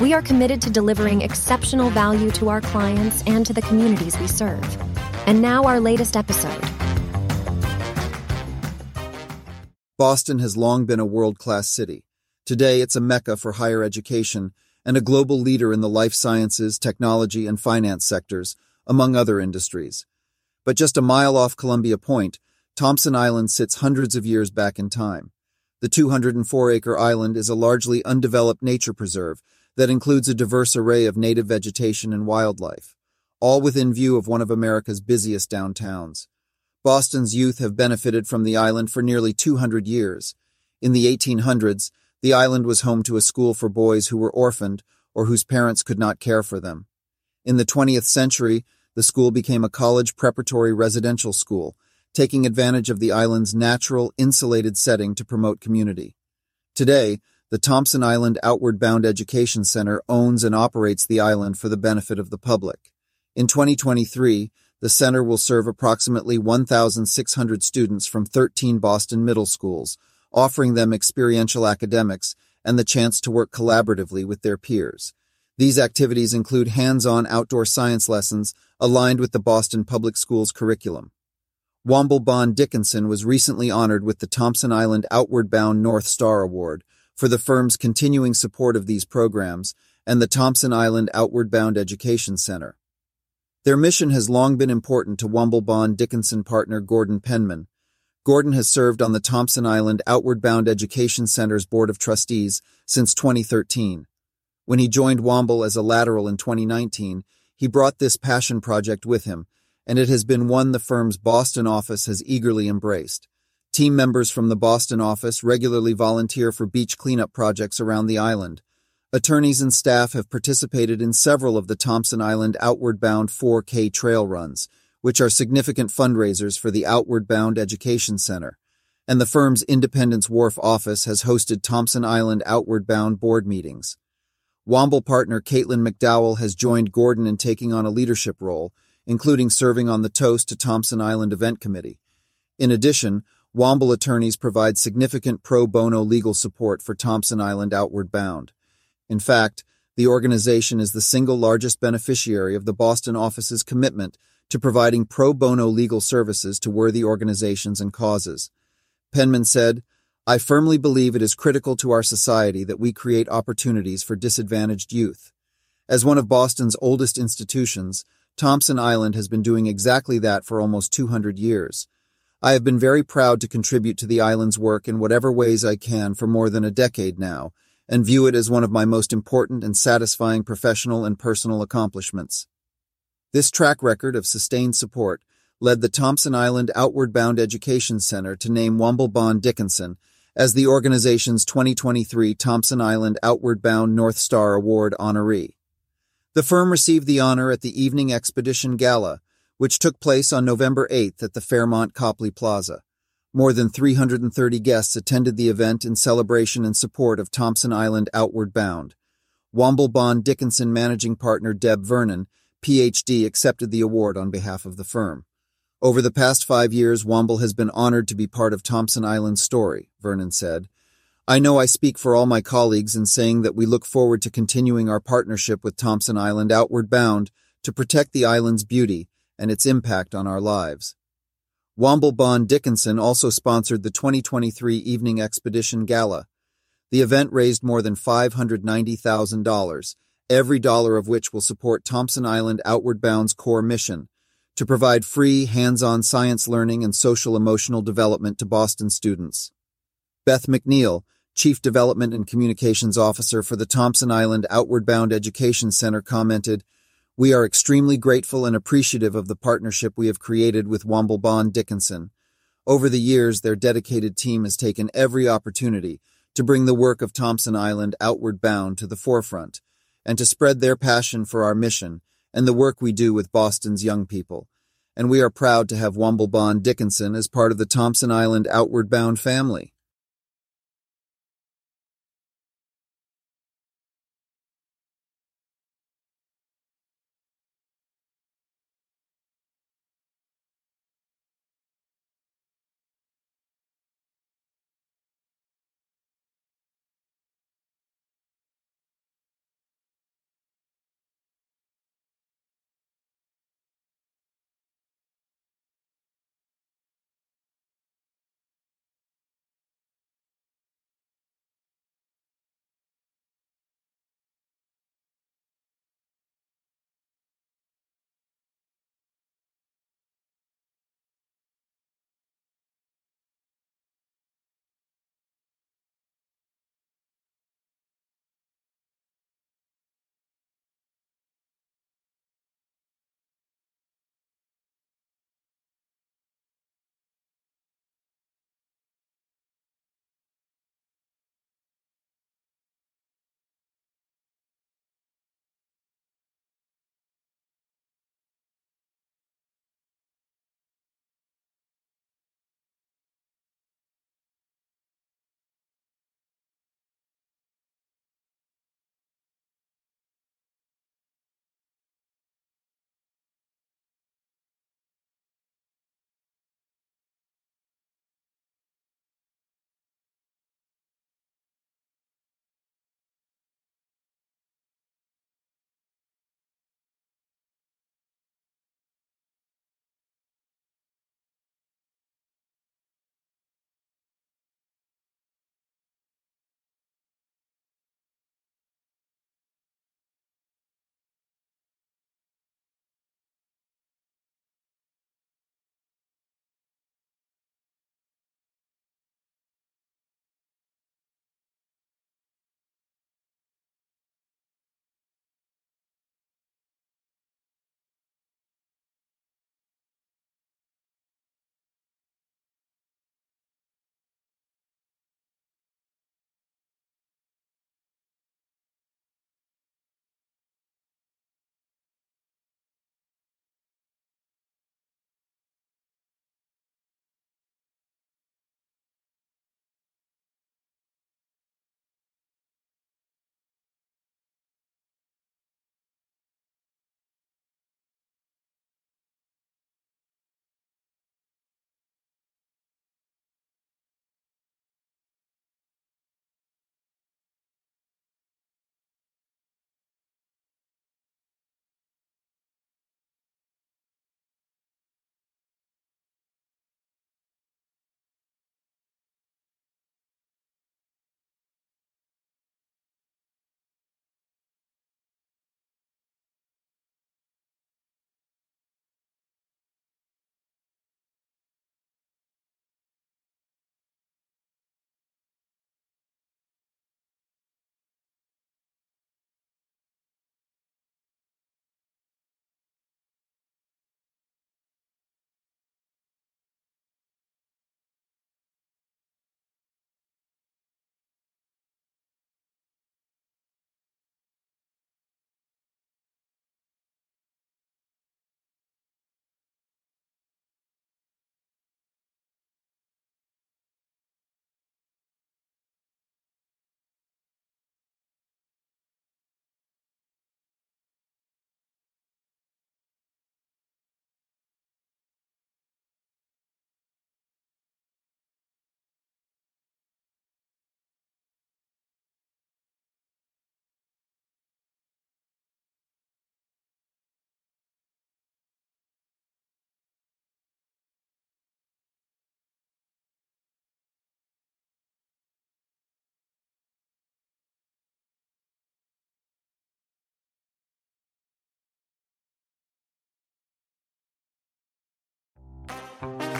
we are committed to delivering exceptional value to our clients and to the communities we serve. And now, our latest episode. Boston has long been a world class city. Today, it's a mecca for higher education and a global leader in the life sciences, technology, and finance sectors, among other industries. But just a mile off Columbia Point, Thompson Island sits hundreds of years back in time. The 204 acre island is a largely undeveloped nature preserve that includes a diverse array of native vegetation and wildlife, all within view of one of America's busiest downtowns. Boston's youth have benefited from the island for nearly 200 years. In the 1800s, the island was home to a school for boys who were orphaned or whose parents could not care for them. In the 20th century, the school became a college preparatory residential school, taking advantage of the island's natural, insulated setting to promote community. Today, the Thompson Island Outward Bound Education Center owns and operates the island for the benefit of the public. In 2023, the center will serve approximately 1,600 students from 13 Boston middle schools, offering them experiential academics and the chance to work collaboratively with their peers. These activities include hands-on outdoor science lessons aligned with the Boston Public Schools curriculum. Womble Bond Dickinson was recently honored with the Thompson Island Outward Bound North Star Award, for the firm's continuing support of these programs and the Thompson Island Outward Bound Education Center. Their mission has long been important to Womble Bond Dickinson partner Gordon Penman. Gordon has served on the Thompson Island Outward Bound Education Center's Board of Trustees since 2013. When he joined Womble as a lateral in 2019, he brought this passion project with him, and it has been one the firm's Boston office has eagerly embraced. Team members from the Boston office regularly volunteer for beach cleanup projects around the island. Attorneys and staff have participated in several of the Thompson Island Outward Bound 4K trail runs, which are significant fundraisers for the Outward Bound Education Center. And the firm's Independence Wharf office has hosted Thompson Island Outward Bound board meetings. Womble partner Caitlin McDowell has joined Gordon in taking on a leadership role, including serving on the Toast to Thompson Island Event Committee. In addition, Womble attorneys provide significant pro bono legal support for Thompson Island Outward Bound. In fact, the organization is the single largest beneficiary of the Boston office's commitment to providing pro bono legal services to worthy organizations and causes. Penman said, I firmly believe it is critical to our society that we create opportunities for disadvantaged youth. As one of Boston's oldest institutions, Thompson Island has been doing exactly that for almost 200 years. I have been very proud to contribute to the island's work in whatever ways I can for more than a decade now, and view it as one of my most important and satisfying professional and personal accomplishments. This track record of sustained support led the Thompson Island Outward Bound Education Center to name Womble Bond Dickinson as the organization's 2023 Thompson Island Outward Bound North Star Award honoree. The firm received the honor at the Evening Expedition Gala, which took place on November 8th at the Fairmont Copley Plaza. More than 330 guests attended the event in celebration and support of Thompson Island Outward Bound. Womble Bond Dickinson managing partner Deb Vernon, PhD, accepted the award on behalf of the firm. Over the past five years, Womble has been honored to be part of Thompson Island's story, Vernon said. I know I speak for all my colleagues in saying that we look forward to continuing our partnership with Thompson Island Outward Bound to protect the island's beauty and its impact on our lives. Womble Bond Dickinson also sponsored the 2023 Evening Expedition Gala. The event raised more than $590,000, every dollar of which will support Thompson Island Outward Bound's core mission to provide free, hands on science learning and social emotional development to Boston students. Beth McNeil, Chief Development and Communications Officer for the Thompson Island Outward Bound Education Center, commented, we are extremely grateful and appreciative of the partnership we have created with Womble Bond Dickinson. Over the years, their dedicated team has taken every opportunity to bring the work of Thompson Island outward bound to the forefront and to spread their passion for our mission and the work we do with Boston's young people. And we are proud to have Womble Bond Dickinson as part of the Thompson Island Outward Bound family.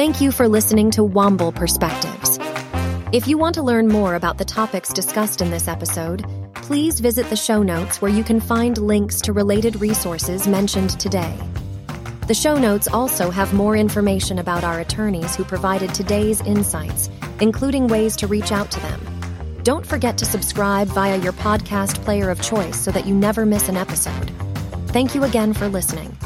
Thank you for listening to Womble Perspectives. If you want to learn more about the topics discussed in this episode, please visit the show notes where you can find links to related resources mentioned today. The show notes also have more information about our attorneys who provided today's insights, including ways to reach out to them. Don't forget to subscribe via your podcast player of choice so that you never miss an episode. Thank you again for listening.